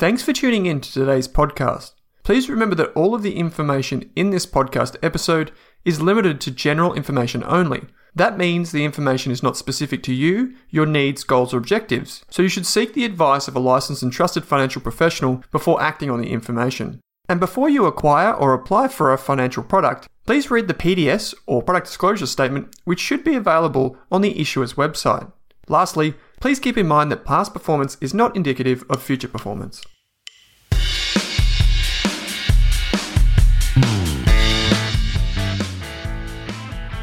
Thanks for tuning in to today's podcast. Please remember that all of the information in this podcast episode is limited to general information only. That means the information is not specific to you, your needs, goals, or objectives, so you should seek the advice of a licensed and trusted financial professional before acting on the information. And before you acquire or apply for a financial product, please read the PDS or product disclosure statement, which should be available on the issuer's website. Lastly, please keep in mind that past performance is not indicative of future performance.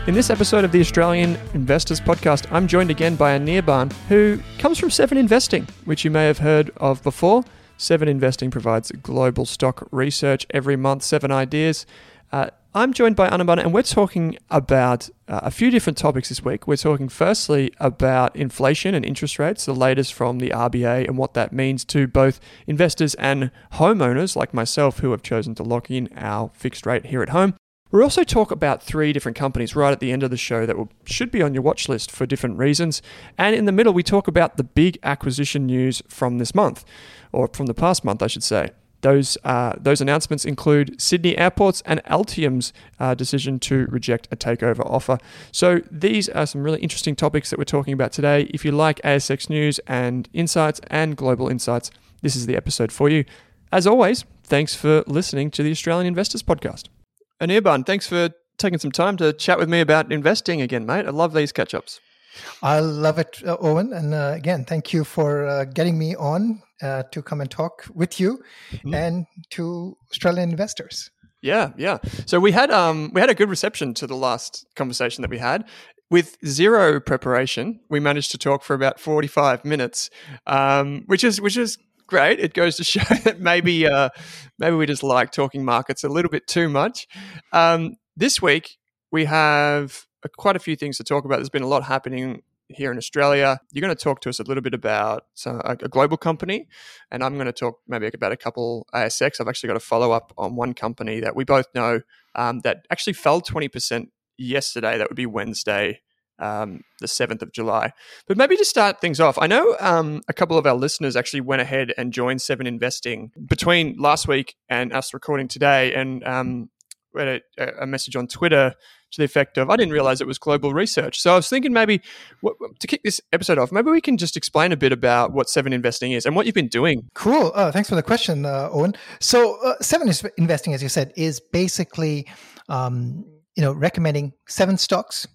In this episode of the Australian Investors Podcast, I'm joined again by Anirban, who comes from Seven Investing, which you may have heard of before. Seven Investing provides global stock research every month, seven ideas. Uh, I'm joined by Anirban, and we're talking about uh, a few different topics this week. We're talking firstly about inflation and interest rates, the latest from the RBA, and what that means to both investors and homeowners like myself who have chosen to lock in our fixed rate here at home. We also talk about three different companies right at the end of the show that will, should be on your watch list for different reasons. And in the middle, we talk about the big acquisition news from this month, or from the past month, I should say. Those, uh, those announcements include Sydney Airports and Altium's uh, decision to reject a takeover offer. So, these are some really interesting topics that we're talking about today. If you like ASX news and insights and global insights, this is the episode for you. As always, thanks for listening to the Australian Investors Podcast. Anirban, thanks for taking some time to chat with me about investing again, mate. I love these catch ups. I love it, uh, Owen. And uh, again, thank you for uh, getting me on uh, to come and talk with you mm-hmm. and to Australian investors. Yeah, yeah. So we had um we had a good reception to the last conversation that we had. With zero preparation, we managed to talk for about forty five minutes, um, which is which is great. It goes to show that maybe uh, maybe we just like talking markets a little bit too much. Um, this week we have quite a few things to talk about. There's been a lot happening here in Australia. You're going to talk to us a little bit about a, a, global company, and I'm going to talk maybe about a couple ASX. I've actually got a follow up on one company that we both know um, that actually fell 20% yesterday. That would be Wednesday, um, the 7th of July. But maybe to start things off, I know um, a couple of our listeners actually went ahead and joined Seven Investing between last week and us recording today. And um, we had a, a, message on Twitter to the effect of, I didn't realize it was global research. So I was thinking maybe to kick this episode off, maybe we can just explain a bit about what Seven Investing is and what you've been doing. Cool. Uh, thanks for the question, uh, Owen. So uh, Seven Investing, as you said, is basically, um, you know, recommending seven stocks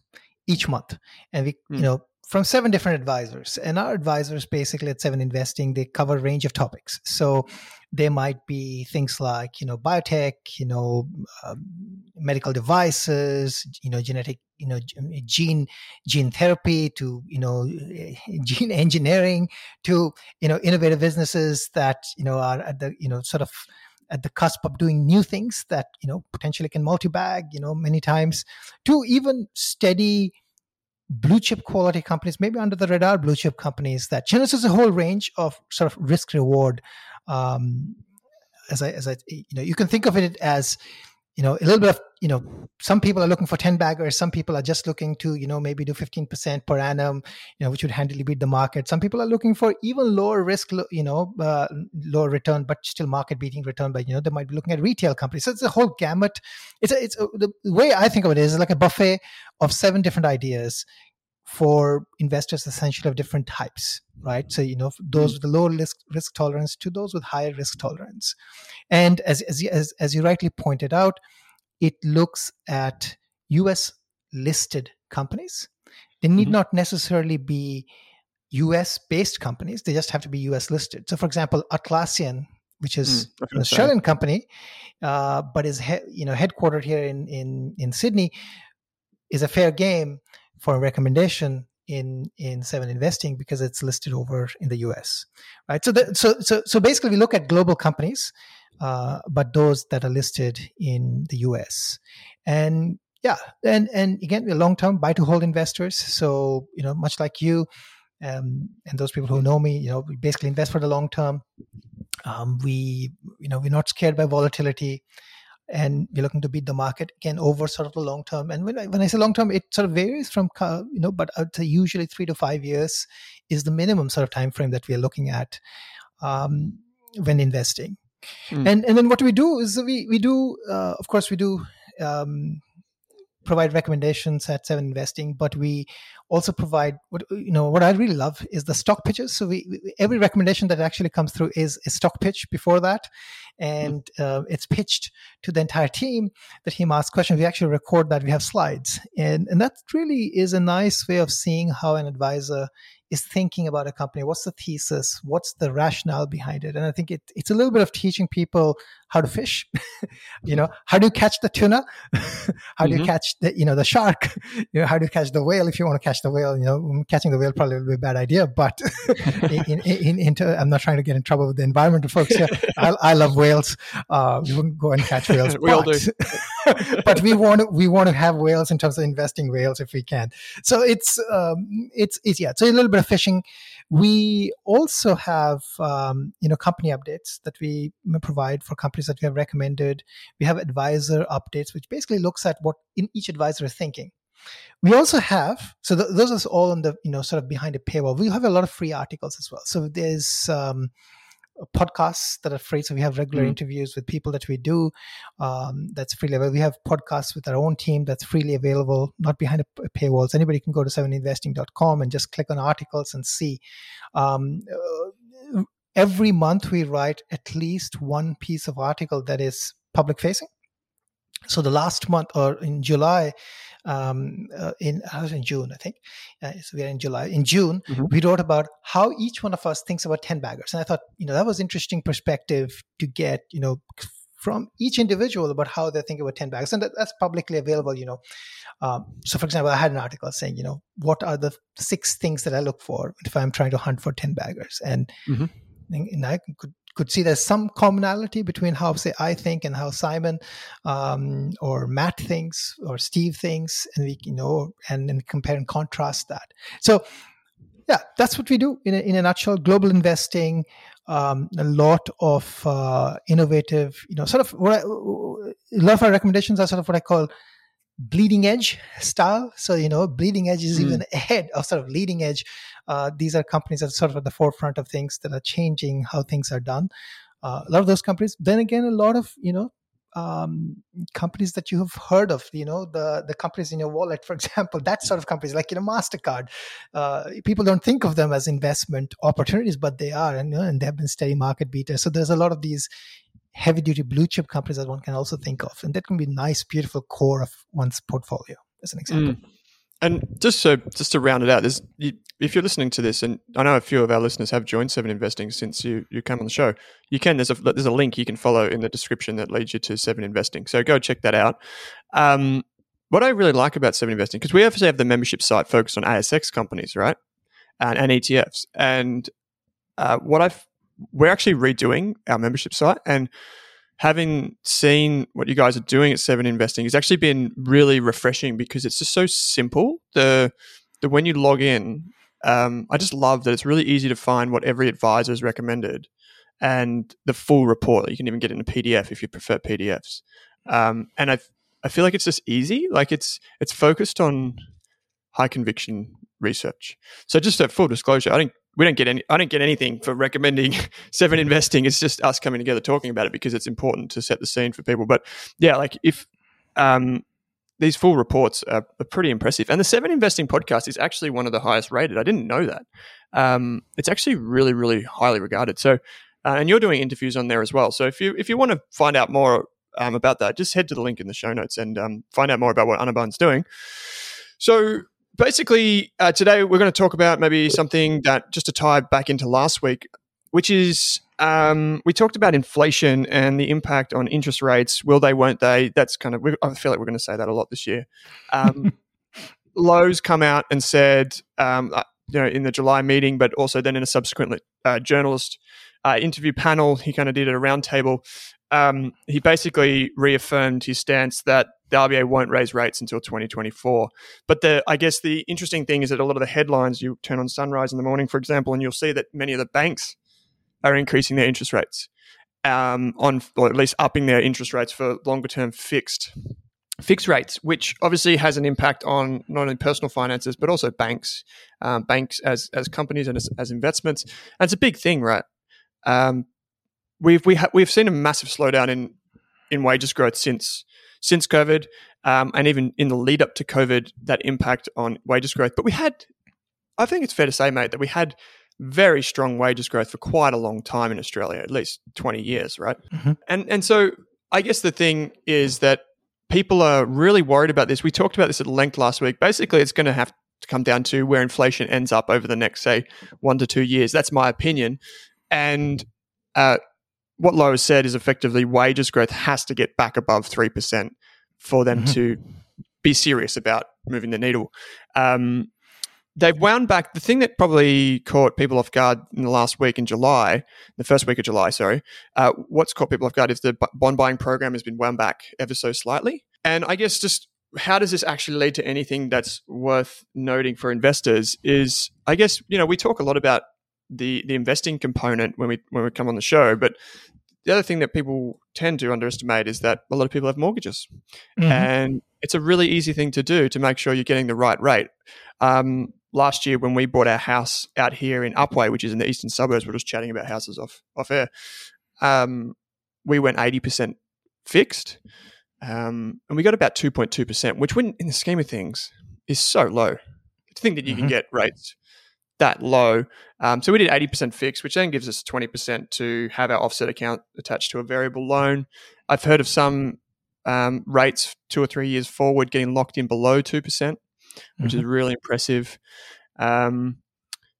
each month. And we, mm. you hmm. know, from seven different advisors. And our advisors basically at Seven Investing, they cover a range of topics. So they might be things like, you know, biotech, you know, um, medical devices, you know, genetic, you know, gene, gene therapy to, you know, gene engineering to, you know, innovative businesses that, you know, are at the, you know, sort of, at the cusp of doing new things that you know potentially can multi-bag you know many times to even steady blue chip quality companies, maybe under the radar blue chip companies that you know this is a whole range of sort of risk reward. Um, as I as I you know you can think of it as you know a little bit of you know some people are looking for 10 baggers some people are just looking to you know maybe do 15% per annum you know which would handily beat the market. Some people are looking for even lower risk you know uh, lower return but still market beating return but you know they might be looking at retail companies. So it's a whole gamut. It's a, it's a, the way i think of it is like a buffet of seven different ideas for investors essentially of different types right? So you know those hmm. with the lower risk, risk tolerance to those with higher risk tolerance. And as, as, as, as you rightly pointed out it looks at us listed companies they need mm-hmm. not necessarily be us based companies they just have to be us listed so for example atlassian which is mm, an australian company uh, but is he, you know headquartered here in, in, in sydney is a fair game for a recommendation in in seven investing because it's listed over in the US, right? So so so so basically, we look at global companies, uh, but those that are listed in the US, and yeah, and and again, we're long term buy to hold investors. So you know, much like you. Um, and those people who know me, you know, we basically invest for the long term. Um, we, you know, we're not scared by volatility and we're looking to beat the market again over sort of the long term. And when I, when I say long term, it sort of varies from you know, but I'd say usually three to five years is the minimum sort of time frame that we are looking at. Um, when investing. Mm. And and then what we do is we we do uh, of course we do um, provide recommendations at Seven Investing, but we also provide what you know what I really love is the stock pitches. So we, we every recommendation that actually comes through is a stock pitch before that, and uh, it's pitched to the entire team. The team asks questions. We actually record that. We have slides, and and that really is a nice way of seeing how an advisor is thinking about a company. What's the thesis? What's the rationale behind it? And I think it, it's a little bit of teaching people how to fish. you know, how do you catch the tuna? how do mm-hmm. you catch the you know the shark? you know, how do you catch the whale if you want to catch the whale? You know, catching the whale probably would be a bad idea. But in, in, in, I'm not trying to get in trouble with the environmental folks here. I, I love whales. Uh, we wouldn't go and catch whales. we but, all do. but we want to we want to have whales in terms of investing whales if we can. So it's um, it's it's yeah. So a little bit of fishing. We also have um, you know company updates that we provide for companies that we have recommended. We have advisor updates, which basically looks at what in each advisor is thinking. We also have so th- those are all on the you know sort of behind a paywall. We have a lot of free articles as well. So there's um, podcasts that are free. So we have regular mm. interviews with people that we do. Um, that's freely available. We have podcasts with our own team that's freely available, not behind a, a paywall. So anybody can go to seveninvesting.com and just click on articles and see. Um, uh, every month we write at least one piece of article that is public facing. So the last month or in July, um, uh, in I was in June, I think. Uh, so we are in July. In June, mm-hmm. we wrote about how each one of us thinks about ten baggers, and I thought, you know, that was interesting perspective to get, you know, from each individual about how they think about 10 bags and that, that's publicly available you know um, so for example i had an article saying you know what are the six things that i look for if i'm trying to hunt for 10 baggers and, mm-hmm. and i could could see there's some commonality between how say I think and how Simon um, or Matt thinks or Steve thinks, and we you know and, compare and contrast that. So yeah, that's what we do in a, in a nutshell. Global investing, um, a lot of uh, innovative, you know, sort of what I, a lot of our recommendations are sort of what I call bleeding edge style. So, you know, bleeding edge is mm. even ahead of sort of leading edge. Uh, these are companies that are sort of at the forefront of things that are changing how things are done. Uh, a lot of those companies, then again, a lot of, you know, um, companies that you have heard of, you know, the the companies in your wallet, for example, that sort of companies like you know Mastercard. Uh, people don't think of them as investment opportunities, but they are, and, you know, and they have been steady market beaters. So there's a lot of these heavy duty blue chip companies that one can also think of. And that can be nice, beautiful core of one's portfolio, as an example. Mm. And just so just to round it out, there's you, if you're listening to this, and I know a few of our listeners have joined Seven Investing since you you came on the show. You can there's a there's a link you can follow in the description that leads you to Seven Investing. So go check that out. Um, what I really like about Seven Investing because we obviously have the membership site focused on ASX companies, right, and, and ETFs. And uh, what I've we're actually redoing our membership site and having seen what you guys are doing at Seven Investing has actually been really refreshing because it's just so simple. The the when you log in, um, I just love that it's really easy to find what every advisor has recommended and the full report. You can even get in a PDF if you prefer PDFs. Um, and I I feel like it's just easy. Like it's it's focused on high conviction research. So just a full disclosure, I didn't we don't get any I don't get anything for recommending seven investing. It's just us coming together talking about it because it's important to set the scene for people. But yeah, like if um, these full reports are, are, pretty impressive. And the Seven Investing podcast is actually one of the highest rated. I didn't know that. Um, it's actually really, really highly regarded. So, uh, and you're doing interviews on there as well. So if you if you want to find out more um, about that, just head to the link in the show notes and um, find out more about what Anirban's doing. So basically, uh, today we're going to talk about maybe something that just to tie back into last week, which is um, we talked about inflation and the impact on interest rates. Will they? Won't they? That's kind of. I feel like we're going to say that a lot this year. Um, Lowe's come out and said, um, uh, you know, in the July meeting, but also then in a subsequent uh, journalist uh, interview panel, he kind of did a roundtable. Um, he basically reaffirmed his stance that the RBA won't raise rates until 2024. But the, I guess the interesting thing is that a lot of the headlines, you turn on Sunrise in the morning, for example, and you'll see that many of the banks are increasing their interest rates, um, on or at least upping their interest rates for longer term fixed fixed rates, which obviously has an impact on not only personal finances but also banks, um, banks as as companies and as, as investments. And it's a big thing, right? Um, we've we ha- we've seen a massive slowdown in in wages growth since since COVID, um, and even in the lead up to COVID, that impact on wages growth. But we had, I think it's fair to say, mate, that we had very strong wages growth for quite a long time in Australia, at least twenty years, right? Mm-hmm. And and so I guess the thing is that people are really worried about this. We talked about this at length last week. Basically, it's going to have to come down to where inflation ends up over the next, say, one to two years. That's my opinion. And uh, what Lowe said is effectively wages growth has to get back above 3% for them mm-hmm. to be serious about moving the needle. Um, they've wound back. The thing that probably caught people off guard in the last week in July, the first week of July, sorry, uh, what's caught people off guard is the bond buying program has been wound back ever so slightly. And I guess just how does this actually lead to anything that's worth noting for investors is I guess, you know, we talk a lot about the the investing component when we when we come on the show. But the other thing that people tend to underestimate is that a lot of people have mortgages, mm-hmm. and it's a really easy thing to do to make sure you're getting the right rate. Um, last year, when we bought our house out here in Upwey, which is in the eastern suburbs, we're just chatting about houses off off air. Um, we went eighty percent fixed, um, and we got about two point two percent, which, when in the scheme of things, is so low. To think that you mm-hmm. can get rates that low. Um, so we did 80% fixed, which then gives us 20% to have our offset account attached to a variable loan. I've heard of some um, rates two or three years forward getting locked in below 2%, which mm-hmm. is really impressive. Um,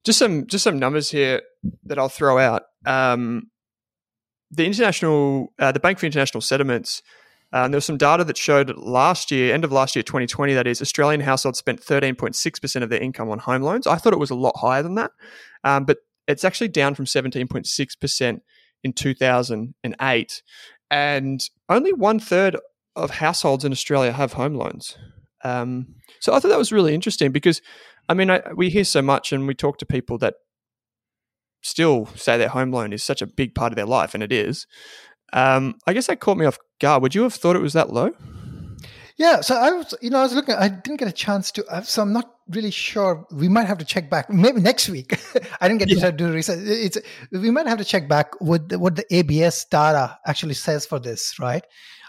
just some just some numbers here that I'll throw out. Um, the international, uh, the Bank for International Settlements uh, and there was some data that showed last year, end of last year, 2020, that is, Australian households spent 13.6% of their income on home loans. I thought it was a lot higher than that, um, but it's actually down from 17.6% in 2008. And only one third of households in Australia have home loans. Um, so I thought that was really interesting because, I mean, I, we hear so much and we talk to people that still say their home loan is such a big part of their life, and it is. Um, I guess that caught me off guard. Would you have thought it was that low? Yeah, so I was, you know, I was looking. I didn't get a chance to, uh, so I'm not really sure. We might have to check back. Maybe next week. I didn't get yeah. to do research. It's we might have to check back what what the ABS data actually says for this, right?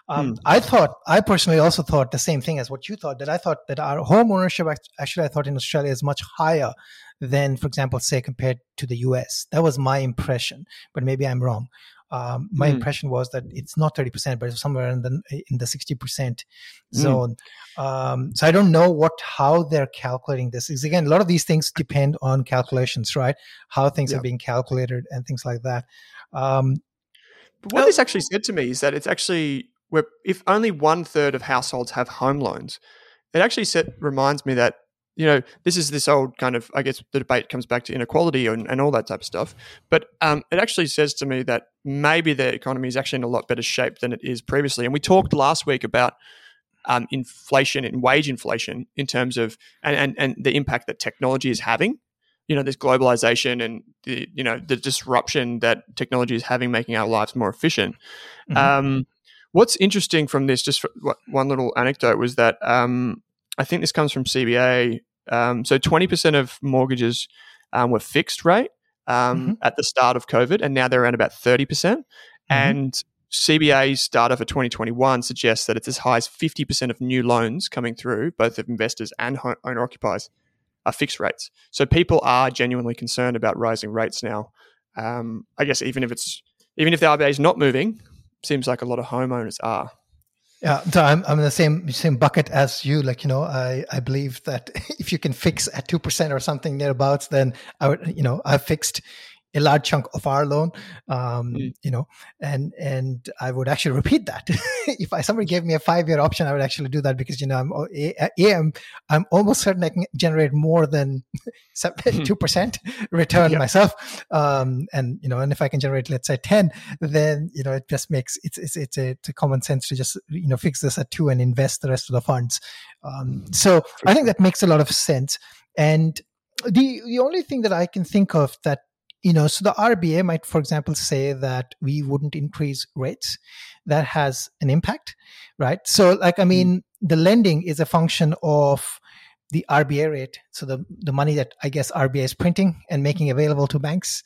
Um, hmm. I thought, I personally also thought the same thing as what you thought. That I thought that our home ownership, actually, I thought in Australia is much higher than, for example, say compared to the US. That was my impression, but maybe I'm wrong. Um, my mm. impression was that it's not 30%, but it's somewhere in the in the 60% mm. zone. Mm. Um, so I don't know what how they're calculating this. Is again, a lot of these things depend on calculations, right? How things yeah. are being calculated and things like that. Um, but what this actually said to me is that it's actually where if only one third of households have home loans, it actually set, reminds me that you know, this is this old kind of, I guess the debate comes back to inequality and, and all that type of stuff. But um, it actually says to me that maybe the economy is actually in a lot better shape than it is previously. And we talked last week about um, inflation and wage inflation in terms of, and, and, and the impact that technology is having. You know, this globalization and the, you know, the disruption that technology is having, making our lives more efficient. Mm-hmm. Um, what's interesting from this, just one little anecdote, was that um, I think this comes from CBA. Um, so 20% of mortgages um, were fixed rate um, mm-hmm. at the start of COVID, and now they're around about 30%. Mm-hmm. And CBA's data for 2021 suggests that it's as high as 50% of new loans coming through, both of investors and owner occupiers, are fixed rates. So people are genuinely concerned about rising rates now. Um, I guess even if it's even if the RBA is not moving, seems like a lot of homeowners are. Yeah, so I'm I'm in the same same bucket as you. Like you know, I I believe that if you can fix at two percent or something thereabouts, then I would you know I've fixed a large chunk of our loan um, mm. you know and and i would actually repeat that. If I, somebody gave me a five year option i would actually do that because you know i'm a, a, I'm, I'm almost certain i can generate more than 2% return yeah. myself. Um, and you know and if i can generate let's say 10 then you know it just makes it's it's, it's, a, it's a common sense to just you know fix this at 2 and invest the rest of the funds. Um, so i think that makes a lot of sense. And the the only thing that I can think of that you know, so the RBA might, for example, say that we wouldn't increase rates. That has an impact, right? So, like, I mean, mm. the lending is a function of the RBA rate, so the, the money that I guess RBA is printing and making available to banks,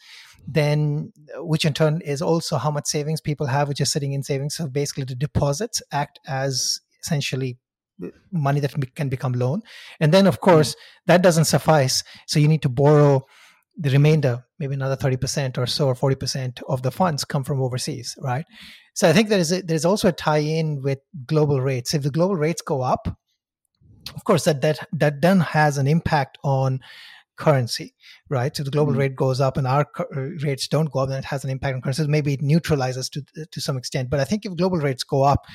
then which in turn is also how much savings people have, which is sitting in savings. So basically, the deposits act as essentially money that can become loan. And then, of mm-hmm. course, that doesn't suffice. So you need to borrow the remainder, maybe another 30% or so, or 40% of the funds come from overseas, right? So I think there is a, there's also a tie-in with global rates. If the global rates go up, of course, that that that then has an impact on currency, right? So the global mm-hmm. rate goes up and our uh, rates don't go up, then it has an impact on currency. Maybe it neutralizes to to some extent. But I think if global rates go up,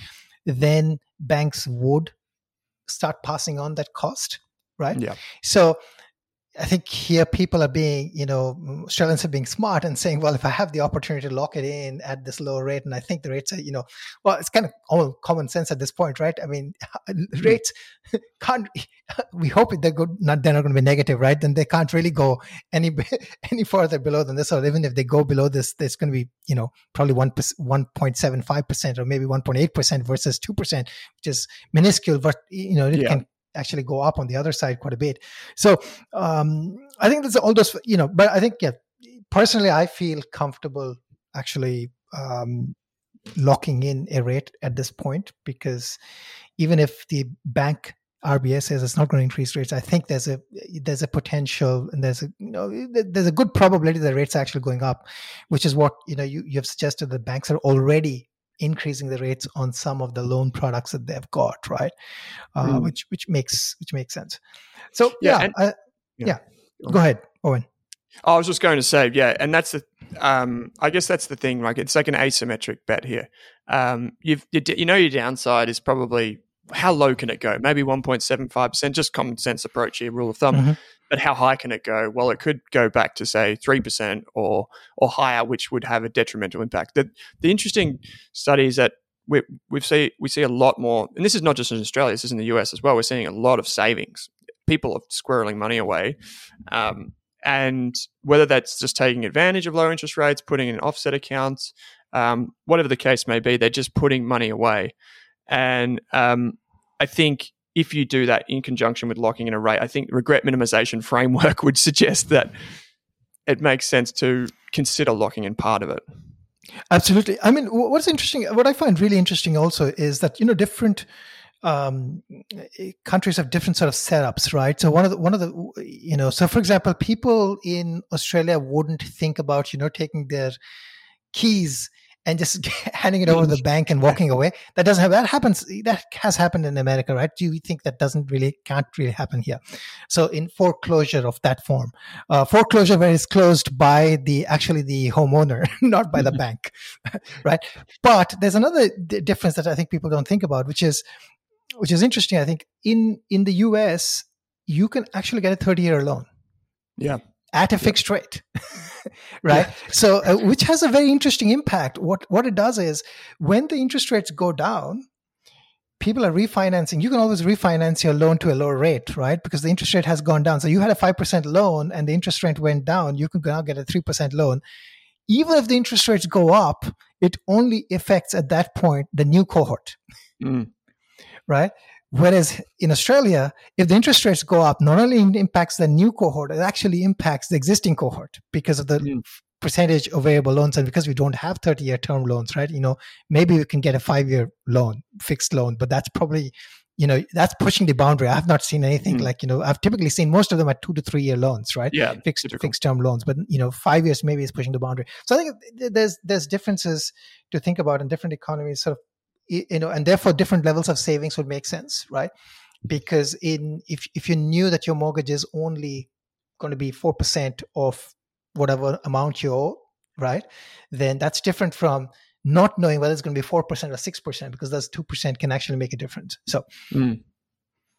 then banks would start passing on that cost, right? Yeah. So I think here people are being, you know, Australians are being smart and saying, well, if I have the opportunity to lock it in at this lower rate, and I think the rates are, you know, well, it's kind of all common sense at this point, right? I mean, hmm. rates can't. We hope they're good. Not they're not going to be negative, right? Then they can't really go any any further below than this. Or even if they go below this, there's going to be, you know, probably one one point seven five percent or maybe one point eight percent versus two percent, which is minuscule. But you know, it yeah. can actually go up on the other side quite a bit. So um, I think that's all those, you know, but I think, yeah, personally, I feel comfortable actually um, locking in a rate at this point because even if the bank RBS says it's not going to increase rates, I think there's a there's a potential and there's a you know there's a good probability that rates are actually going up, which is what you know you you have suggested that banks are already increasing the rates on some of the loan products that they've got, right? Uh, mm. Which which makes which makes sense. So yeah, yeah, and, yeah. yeah. Go ahead, Owen. I was just going to say, yeah, and that's the, um, I guess that's the thing. Like, it's like an asymmetric bet here. Um, you've, you, you know, your downside is probably how low can it go? Maybe one point seven five percent, just common sense approach here, rule of thumb. Mm-hmm. But how high can it go? Well, it could go back to say three percent or or higher, which would have a detrimental impact. The the interesting study is that we we see we see a lot more, and this is not just in Australia. This is in the US as well. We're seeing a lot of savings. People are squirreling money away, um, and whether that's just taking advantage of low interest rates, putting in offset accounts, um, whatever the case may be, they're just putting money away. And um, I think if you do that in conjunction with locking in a rate, I think regret minimization framework would suggest that it makes sense to consider locking in part of it. Absolutely. I mean, what's interesting, what I find really interesting also is that you know different um, countries have different sort of setups, right? So one of the one of the you know, so for example, people in Australia wouldn't think about you know taking their keys and just handing it over to the bank and walking away. That doesn't have that happens. That has happened in America, right? Do you think that doesn't really can't really happen here? So in foreclosure of that form, uh, foreclosure where it's closed by the actually the homeowner, not by the bank, right? But there's another d- difference that I think people don't think about, which is which is interesting. I think in in the U.S. you can actually get a 30 year loan. Yeah at a fixed rate right? Yeah. so uh, which has a very interesting impact. What what it does is when the interest rates go down people are refinancing. You can always refinance your loan to a lower rate right? Because the interest rate has gone down. So you had a 5% loan and the interest rate went down you can now get a 3% loan. Even if the interest rates go up it only affects at that point the new cohort mm. right Whereas in Australia, if the interest rates go up, not only impacts the new cohort, it actually impacts the existing cohort because of the mm. percentage of variable loans. And because we don't have 30 year term loans, right? You know, maybe we can get a five year loan, fixed loan, but that's probably, you know, that's pushing the boundary. I have not seen anything mm. like, you know, I've typically seen most of them at two to three year loans, right? Yeah. Fixed, fixed term loans, but, you know, five years maybe is pushing the boundary. So I think there's, there's differences to think about in different economies sort of you know and therefore different levels of savings would make sense right because in if if you knew that your mortgage is only going to be 4% of whatever amount you owe right then that's different from not knowing whether it's going to be 4% or 6% because those 2% can actually make a difference so mm.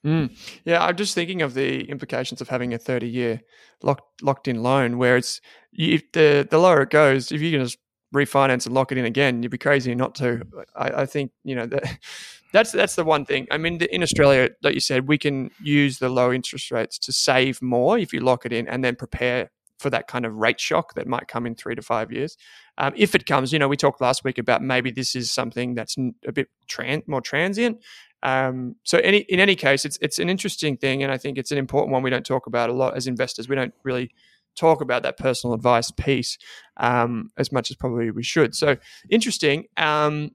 Mm. Yeah, I'm just thinking of the implications of having a 30 year locked locked in loan, where it's if the the lower it goes, if you can just refinance and lock it in again. You'd be crazy not to. I, I think you know that that's that's the one thing. I mean, in Australia, like you said, we can use the low interest rates to save more if you lock it in and then prepare for that kind of rate shock that might come in three to five years. Um, if it comes, you know, we talked last week about maybe this is something that's a bit tran- more transient. Um, so any in any case, it's it's an interesting thing, and I think it's an important one we don't talk about a lot as investors. We don't really talk about that personal advice piece um, as much as probably we should. So interesting. Um,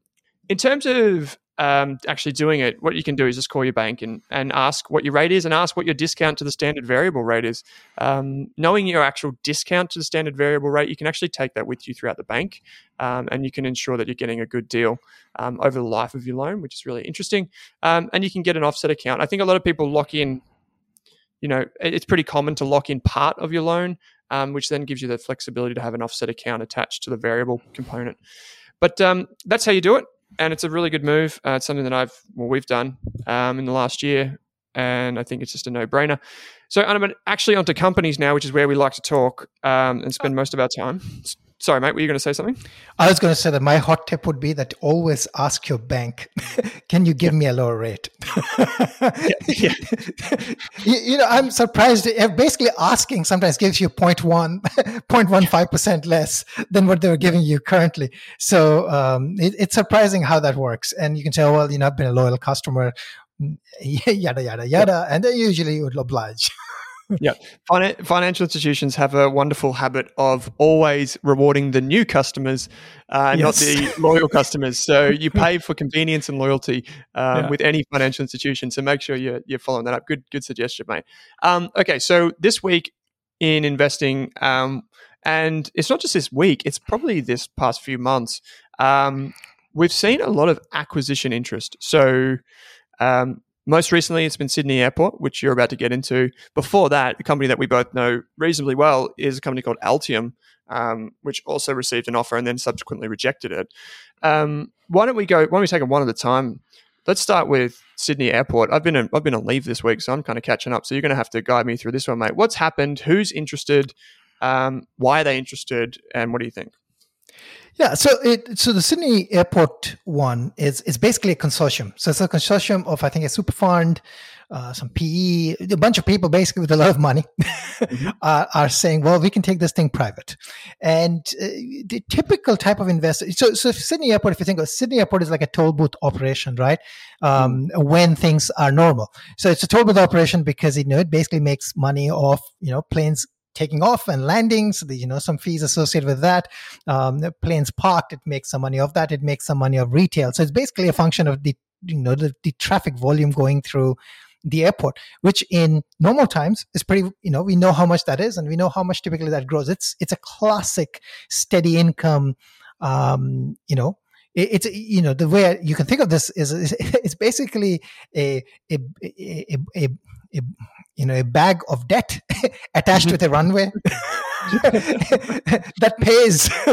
in terms of um, actually doing it, what you can do is just call your bank and, and ask what your rate is and ask what your discount to the standard variable rate is. Um, knowing your actual discount to the standard variable rate, you can actually take that with you throughout the bank um, and you can ensure that you're getting a good deal um, over the life of your loan, which is really interesting. Um, and you can get an offset account. I think a lot of people lock in, you know, it's pretty common to lock in part of your loan, um, which then gives you the flexibility to have an offset account attached to the variable component. But that's how you do it and it's a really good move. Uh, it's something that I've well we've done um, in the last year, and I think it's just a no brainer. So, I'm actually onto companies now, which is where we like to talk um, and spend most of our time. Sorry, mate, were you going to say something? I was going to say that my hot tip would be that always ask your bank, can you give me a lower rate? yeah, yeah. you, you, know, I'm surprised. Basically, asking sometimes gives you 0.1, 0.15% less than what they're giving you currently. So um, it, it's surprising how that works. And you can say, oh, well, you know, I've been a loyal customer, yada, yada, yada. And they usually would oblige yeah. Fin- financial institutions have a wonderful habit of always rewarding the new customers, uh, yes. not the loyal customers. So you pay for convenience and loyalty um, yeah. with any financial institution. So make sure you're, you're following that up. Good, good suggestion, mate. Um, okay. So this week in investing, um, and it's not just this week, it's probably this past few months, um, we've seen a lot of acquisition interest. So, um, most recently, it's been Sydney Airport, which you're about to get into. Before that, a company that we both know reasonably well is a company called Altium, um, which also received an offer and then subsequently rejected it. Um, why don't we go? Why don't we take them one at a time? Let's start with Sydney Airport. I've been on, I've been on leave this week, so I'm kind of catching up. So you're going to have to guide me through this one, mate. What's happened? Who's interested? Um, why are they interested? And what do you think? Yeah, so it so the Sydney Airport one is is basically a consortium. So it's a consortium of I think a super fund, uh, some PE, a bunch of people basically with a lot of money mm-hmm. are, are, saying, well, we can take this thing private. And uh, the typical type of investor. So so Sydney Airport, if you think of Sydney Airport, is like a toll booth operation, right? Um, mm-hmm. When things are normal. So it's a toll booth operation because you know it basically makes money off you know planes taking off and landing. So the, you know, some fees associated with that. Um, planes parked, it makes some money off that. It makes some money of retail. So it's basically a function of the, you know, the, the traffic volume going through the airport, which in normal times is pretty, you know, we know how much that is and we know how much typically that grows. It's, it's a classic steady income, um, you know, it's you know the way you can think of this is it's basically a a, a, a, a you know a bag of debt attached with a runway that pays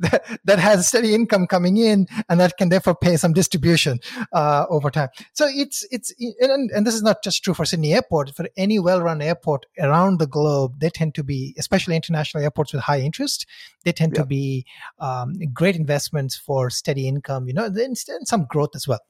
that, that has steady income coming in and that can therefore pay some distribution uh, over time so it's it's and, and this is not just true for sydney airport for any well-run airport around the globe they tend to be especially international airports with high interest they tend yeah. to be um, great investments for steady income you know and some growth as well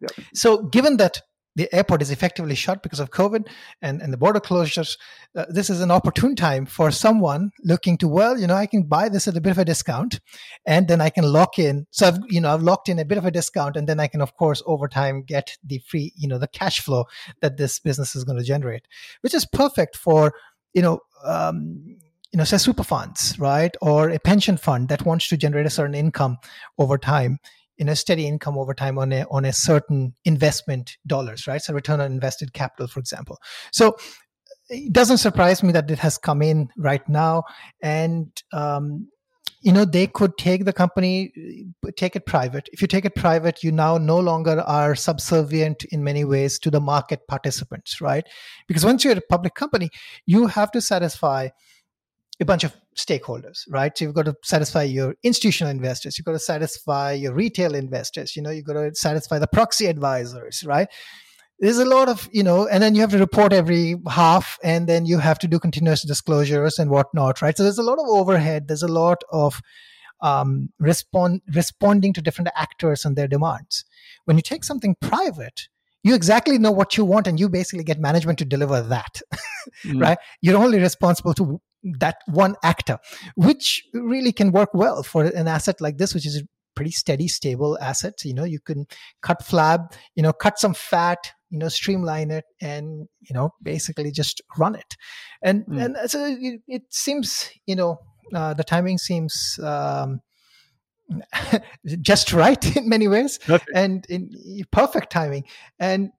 yeah. So, given that the airport is effectively shut because of COVID and, and the border closures, uh, this is an opportune time for someone looking to, well, you know, I can buy this at a bit of a discount and then I can lock in. So I've, you know, I've locked in a bit of a discount and then I can, of course, over time get the free, you know, the cash flow that this business is going to generate, which is perfect for, you know, um, you know, say super funds, right? Or a pension fund that wants to generate a certain income over time you know steady income over time on a on a certain investment dollars right? So return on invested capital for example. So it doesn't surprise me that it has come in right now. And um, you know they could take the company take it private. If you take it private you now no longer are subservient in many ways to the market participants right? Because once you're a public company you have to satisfy a bunch of stakeholders, right? So you've got to satisfy your institutional investors, you've got to satisfy your retail investors, you know, you've got to satisfy the proxy advisors, right? There's a lot of, you know, and then you have to report every half, and then you have to do continuous disclosures and whatnot, right? So there's a lot of overhead. There's a lot of um, respond responding to different actors and their demands. When you take something private, you exactly know what you want and you basically get management to deliver that mm. right you're only responsible to that one actor which really can work well for an asset like this which is pretty steady, stable asset. You know, you can cut flab, you know, cut some fat, you know, streamline it, and you know, basically just run it. And mm. and so it, it, seems, you know, uh, the timing seems. Um, just right in many ways perfect. and in perfect timing and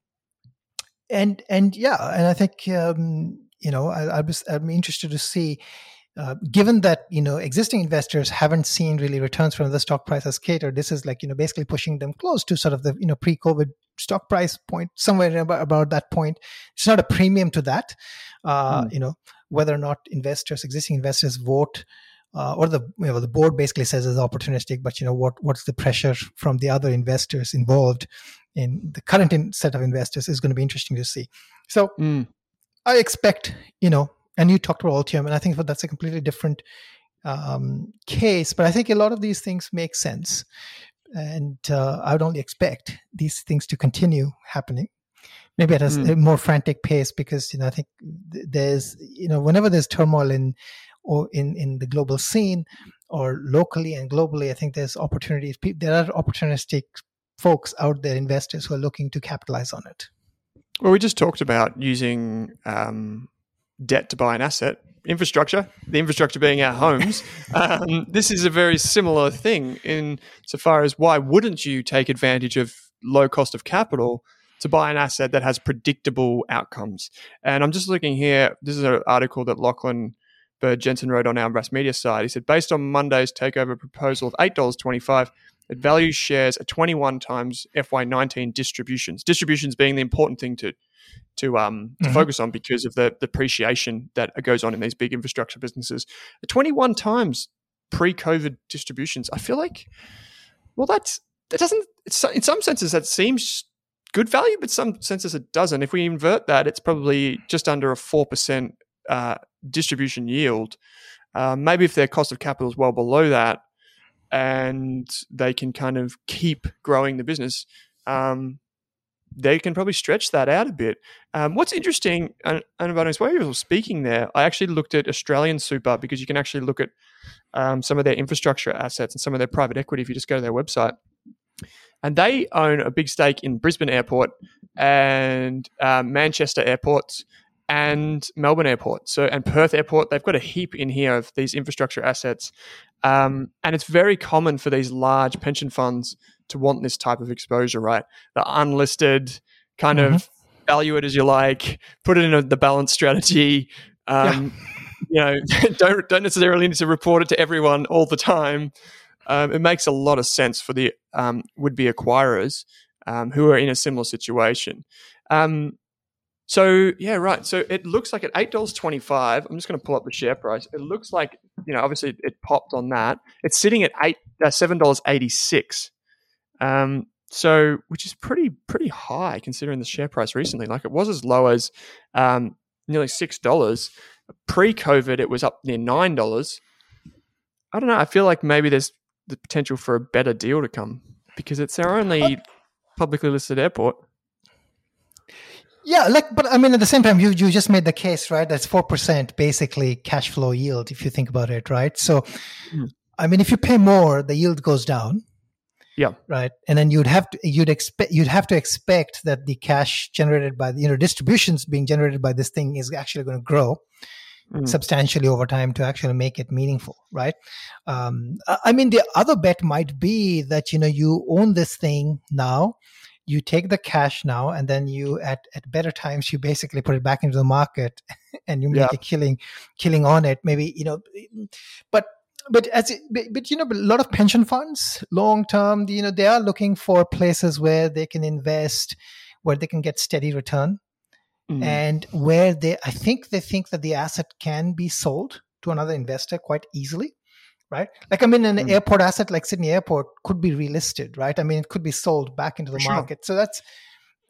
and and yeah and i think um, you know I, I was i'm interested to see uh, given that you know existing investors haven't seen really returns from the stock price as catered, this is like you know basically pushing them close to sort of the you know pre-COVID stock price point, somewhere about, about that point. It's not a premium to that, uh, mm. you know, whether or not investors, existing investors, vote. Uh, or the you know, the board basically says it's opportunistic, but you know what what's the pressure from the other investors involved in the current in set of investors is going to be interesting to see. So mm. I expect you know and you talked about Altium, and I think that's a completely different um, case. But I think a lot of these things make sense, and uh, I would only expect these things to continue happening. Maybe at a, mm. a more frantic pace, because you know I think there's you know whenever there's turmoil in or in in the global scene or locally and globally, I think there's opportunities. There are opportunistic folks out there, investors who are looking to capitalize on it. Well, we just talked about using um, debt to buy an asset. Infrastructure, the infrastructure being our homes, um, this is a very similar thing in so far as why wouldn't you take advantage of low cost of capital to buy an asset that has predictable outcomes? And I'm just looking here. This is an article that Lachlan Bird Jensen wrote on our Rask Media side. He said, based on Monday's takeover proposal of $8.25, it values shares at 21 times FY19 distributions. Distributions being the important thing to to um to mm-hmm. focus on because of the depreciation that goes on in these big infrastructure businesses. 21 times pre-COVID distributions. I feel like, well, that's that doesn't. in some senses that seems good value, but some senses it doesn't. If we invert that, it's probably just under a four percent uh, distribution yield. Uh, maybe if their cost of capital is well below that, and they can kind of keep growing the business, um, they can probably stretch that out a bit. Um, what's interesting, and, and while you were speaking there, I actually looked at Australian Super because you can actually look at um, some of their infrastructure assets and some of their private equity if you just go to their website. And they own a big stake in Brisbane Airport and uh, Manchester Airports and Melbourne Airport. So and Perth Airport, they've got a heap in here of these infrastructure assets. Um, and it's very common for these large pension funds to want this type of exposure, right? The unlisted kind mm-hmm. of value it as you like, put it in a, the balance strategy. Um, yeah. You know, don't don't necessarily need to report it to everyone all the time. Um, it makes a lot of sense for the um, would be acquirers um, who are in a similar situation. Um, so yeah, right. So it looks like at eight dollars twenty five. I'm just going to pull up the share price. It looks like you know, obviously it popped on that. It's sitting at eight uh, seven dollars eighty six. Um, so which is pretty pretty high considering the share price recently. Like it was as low as um, nearly six dollars. Pre COVID, it was up near nine dollars. I don't know. I feel like maybe there's the potential for a better deal to come because it's our only publicly listed airport. Yeah, like, but I mean, at the same time, you you just made the case, right? That's four percent basically cash flow yield if you think about it, right? So, mm. I mean, if you pay more, the yield goes down. Yeah. Right. And then you'd have to you'd expect you'd have to expect that the cash generated by the you know distributions being generated by this thing is actually going to grow mm. substantially over time to actually make it meaningful, right? Um, I mean, the other bet might be that you know you own this thing now you take the cash now and then you at, at better times you basically put it back into the market and you make yeah. a killing killing on it maybe you know but but as it, but, but, you know, a lot of pension funds, long term, you know, they are looking for places where they can invest, where they can get steady return, mm. and where they, I think they think that the asset can be sold to another investor quite easily, right? Like I mean, an mm. airport asset like Sydney Airport could be relisted, right? I mean, it could be sold back into the sure. market. So that's,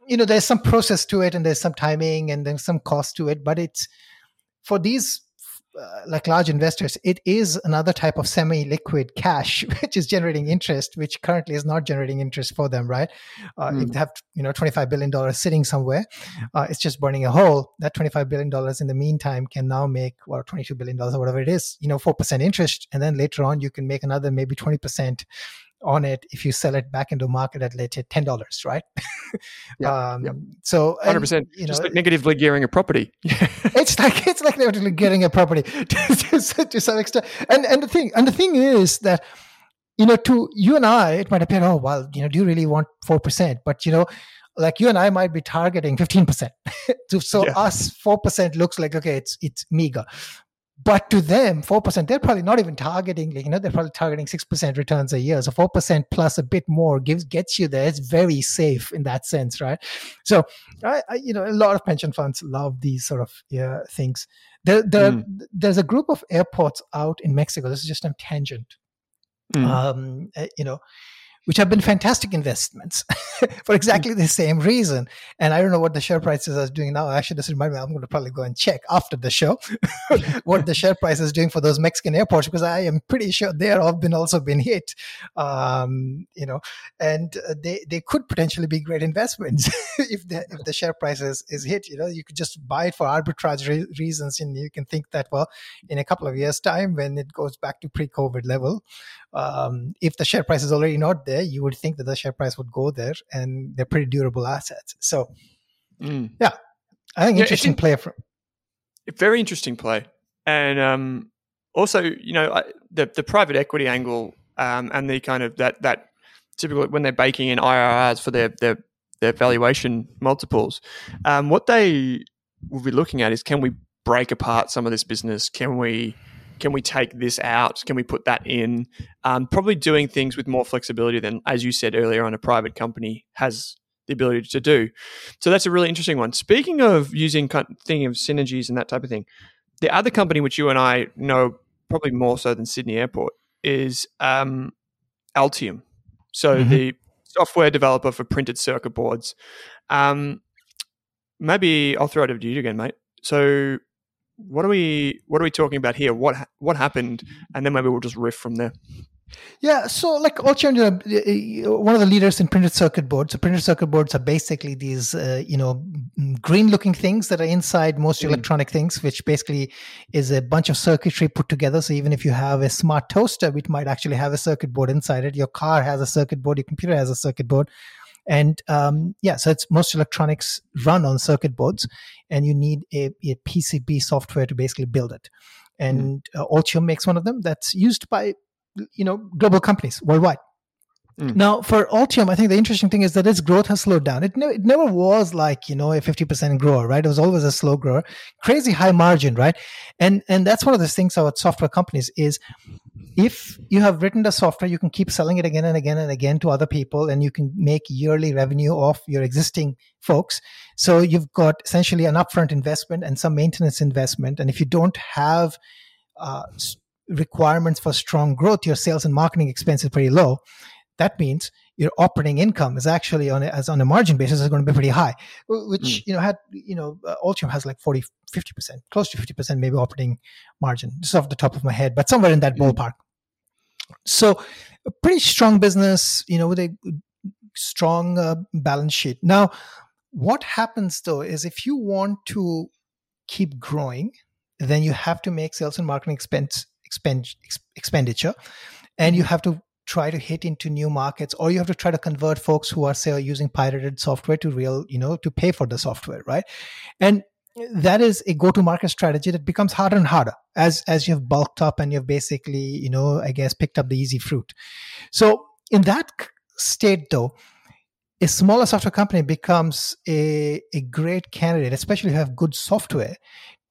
you know, there's some process to it, and there's some timing, and there's some cost to it, but it's for these uh, like large investors, it is another type of semi-liquid cash, which is generating interest, which currently is not generating interest for them, right? Uh, mm. If they have, you know, twenty-five billion dollars sitting somewhere, uh, it's just burning a hole. That twenty-five billion dollars in the meantime can now make, or twenty-two billion dollars or whatever it is, you know, four percent interest, and then later on you can make another maybe twenty percent on it if you sell it back into market at let's say ten dollars, right? yeah, um. So hundred percent, you know, just like negatively gearing a property. it's like it's like negatively gearing a property to, to some extent. And and the thing and the thing is that you know to you and I it might appear oh well you know do you really want four percent? But you know like you and I might be targeting 15%. so yeah. us 4% looks like okay, it's it's meager. But to them, 4%, they're probably not even targeting, like, you know, they're probably targeting 6% returns a year. So 4% plus a bit more gives gets you there. It's very safe in that sense, right? So, I, I you know, a lot of pension funds love these sort of yeah, things. There, there, mm. There's a group of airports out in Mexico. This is just a tangent. Mm. Um, eh, you know, which have been fantastic investments for exactly the same reason. And I don't know what the share prices are doing now. Actually, this remind me, I'm going to probably go and check after the show what the share price is doing for those Mexican airports because I am pretty sure they have been also been hit. Um, you know, and uh, they they could potentially be great investments if the if the share price is, is hit. You know, you could just buy it for arbitrage re- reasons, and you can think that well, in a couple of years' time, when it goes back to pre-COVID level, um, if the share price is already not there, you would think that the share price would go there, and they're pretty durable assets. So, mm. yeah, I think yeah, interesting play from very interesting play, and um, also you know the the private equity angle um, and the kind of that that typically when they're baking in IRRs for their their their valuation multiples, um, what they will be looking at is can we break apart some of this business? Can we can we take this out? Can we put that in? Um, probably doing things with more flexibility than, as you said earlier, on a private company has the ability to do. So that's a really interesting one. Speaking of using thinking of synergies and that type of thing, the other company which you and I know probably more so than Sydney Airport is um, Altium. So mm-hmm. the software developer for printed circuit boards. Um, maybe I'll throw it over to you again, mate. So what are we what are we talking about here? What what happened? And then maybe we'll just riff from there. Yeah, so like Altium, uh, one of the leaders in printed circuit boards. So printed circuit boards are basically these, uh, you know, green-looking things that are inside most mm. electronic things, which basically is a bunch of circuitry put together. So even if you have a smart toaster, which might actually have a circuit board inside it, your car has a circuit board, your computer has a circuit board, and um, yeah, so it's most electronics run on circuit boards, and you need a, a PCB software to basically build it. And mm. uh, Altium makes one of them that's used by you know global companies worldwide. Mm. Now, for Altium, I think the interesting thing is that its growth has slowed down. It, ne- it never was like you know a fifty percent grower, right? It was always a slow grower, crazy high margin, right? And and that's one of the things about software companies is if you have written the software, you can keep selling it again and again and again to other people, and you can make yearly revenue off your existing folks. So you've got essentially an upfront investment and some maintenance investment. And if you don't have uh, requirements for strong growth, your sales and marketing expense is pretty low that means your operating income is actually on a, as on a margin basis is going to be pretty high, which mm. you know had you know uh, Altium has like 40, 50 percent, close to fifty percent maybe operating margin, just off the top of my head, but somewhere in that mm. ballpark. So, a pretty strong business, you know, with a strong uh, balance sheet. Now, what happens though is if you want to keep growing, then you have to make sales and marketing expense expend, expenditure, and you have to try to hit into new markets or you have to try to convert folks who are say using pirated software to real you know to pay for the software right? And that is a go to market strategy that becomes harder and harder as as you've bulked up and you've basically you know i guess picked up the easy fruit. So in that state though a smaller software company becomes a, a great candidate especially if you have good software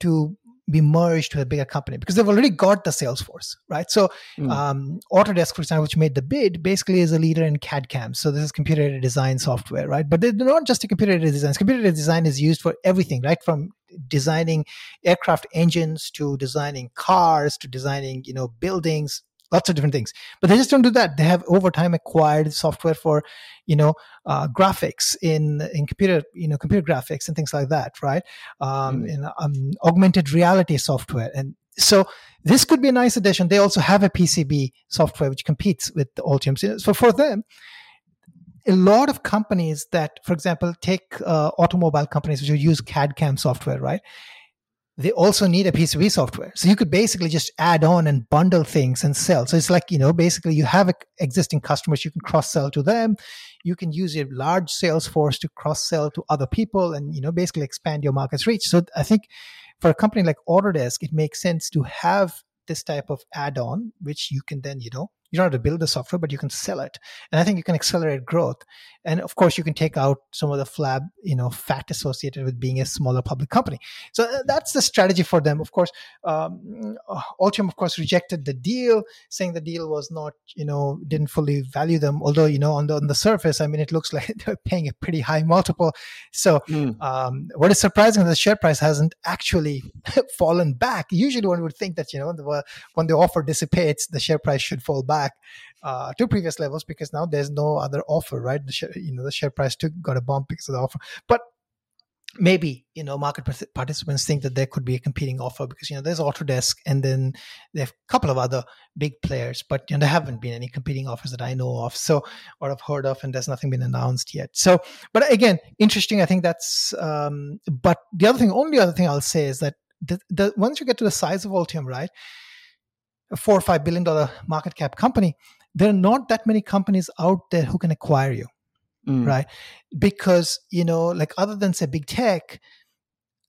to be merged with a bigger company because they've already got the sales force, right? So, mm. um, Autodesk, for example, which made the bid, basically is a leader in CAD CAM. So this is computer aided design software, right? But they're not just a computer aided design. Computer aided design is used for everything, right? From designing aircraft engines to designing cars to designing, you know, buildings, lots of different things. But they just don't do that. They have over time acquired software for, you know, uh, graphics in in computer, you know, computer graphics and things like that, right? Um, mm. in um, augmented reality software, and so this could be a nice addition. They also have a PCB software which competes with the Altium. So for them. A lot of companies that, for example, take uh, automobile companies which use CAD CAM software, right? They also need a PCB software. So you could basically just add on and bundle things and sell. So it's like, you know, basically you have existing customers, you can cross sell to them. You can use your large sales force to cross sell to other people and, you know, basically expand your market's reach. So I think for a company like Autodesk, it makes sense to have this type of add on, which you can then, you know, you don't have to build the software, but you can sell it. And I think you can accelerate growth. And of course, you can take out some of the flab, you know, fat associated with being a smaller public company. So uh, that's the strategy for them. Of course, um, Altium, of course, rejected the deal, saying the deal was not, you know, didn't fully value them. Although, you know, on the on the surface, I mean, it looks like they're paying a pretty high multiple. So, mm. um, what is surprising is the share price hasn't actually fallen back. Usually, one would think that you know, the, when the offer dissipates, the share price should fall back back uh, to previous levels because now there's no other offer, right? The share, you know the share price took got a bump because of the offer, but maybe you know market participants think that there could be a competing offer because you know there's Autodesk and then there are a couple of other big players, but you know there haven't been any competing offers that I know of, so or I've heard of, and there's nothing been announced yet. So, but again, interesting. I think that's. Um, but the other thing, only other thing I'll say is that the, the once you get to the size of Altium, right? A four or five billion dollar market cap company, there are not that many companies out there who can acquire you, mm. right? Because you know, like other than say big tech,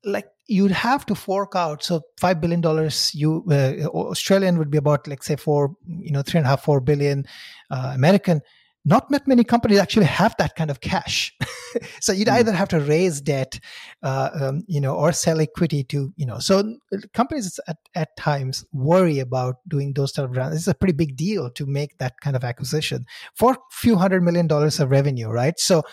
like you'd have to fork out. So five billion dollars, you uh, Australian would be about like say four, you know, three and a half, four billion uh, American not that many companies actually have that kind of cash. so you'd mm. either have to raise debt, uh, um, you know, or sell equity to, you know. So companies at, at times worry about doing those type of rounds. It's a pretty big deal to make that kind of acquisition for a few hundred million dollars of revenue, right? So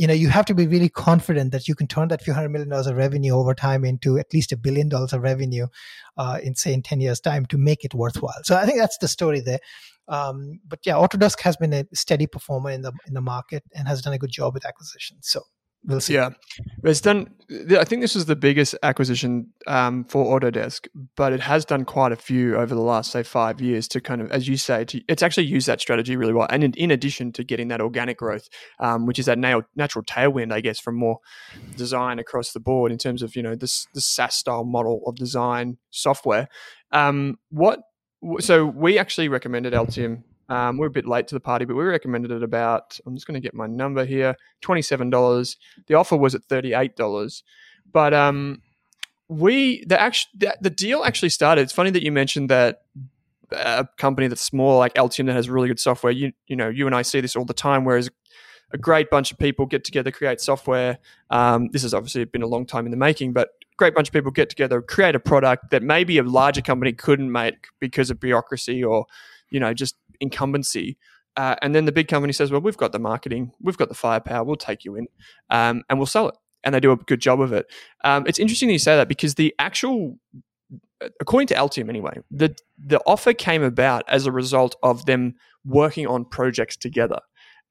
you know you have to be really confident that you can turn that few hundred million dollars of revenue over time into at least a billion dollars of revenue uh, in say in 10 years time to make it worthwhile so i think that's the story there um, but yeah, Autodesk has been a steady performer in the in the market and has done a good job with acquisitions. So we'll see. Yeah, it's done. I think this is the biggest acquisition um, for Autodesk, but it has done quite a few over the last say five years to kind of, as you say, to, it's actually used that strategy really well. And in, in addition to getting that organic growth, um, which is that na- natural tailwind, I guess, from more design across the board in terms of you know this the SaaS style model of design software. Um, what so we actually recommended Altium. Um, we're a bit late to the party, but we recommended it about. I'm just going to get my number here. Twenty seven dollars. The offer was at thirty eight dollars, but um, we the actual the, the deal actually started. It's funny that you mentioned that a company that's small like Altium that has really good software. You you know you and I see this all the time. Whereas a great bunch of people get together, create software. Um, this has obviously been a long time in the making, but great bunch of people get together, create a product that maybe a larger company couldn't make because of bureaucracy or, you know, just incumbency. Uh, and then the big company says, well, we've got the marketing, we've got the firepower, we'll take you in um, and we'll sell it. And they do a good job of it. Um, it's interesting that you say that because the actual, according to Altium anyway, the, the offer came about as a result of them working on projects together.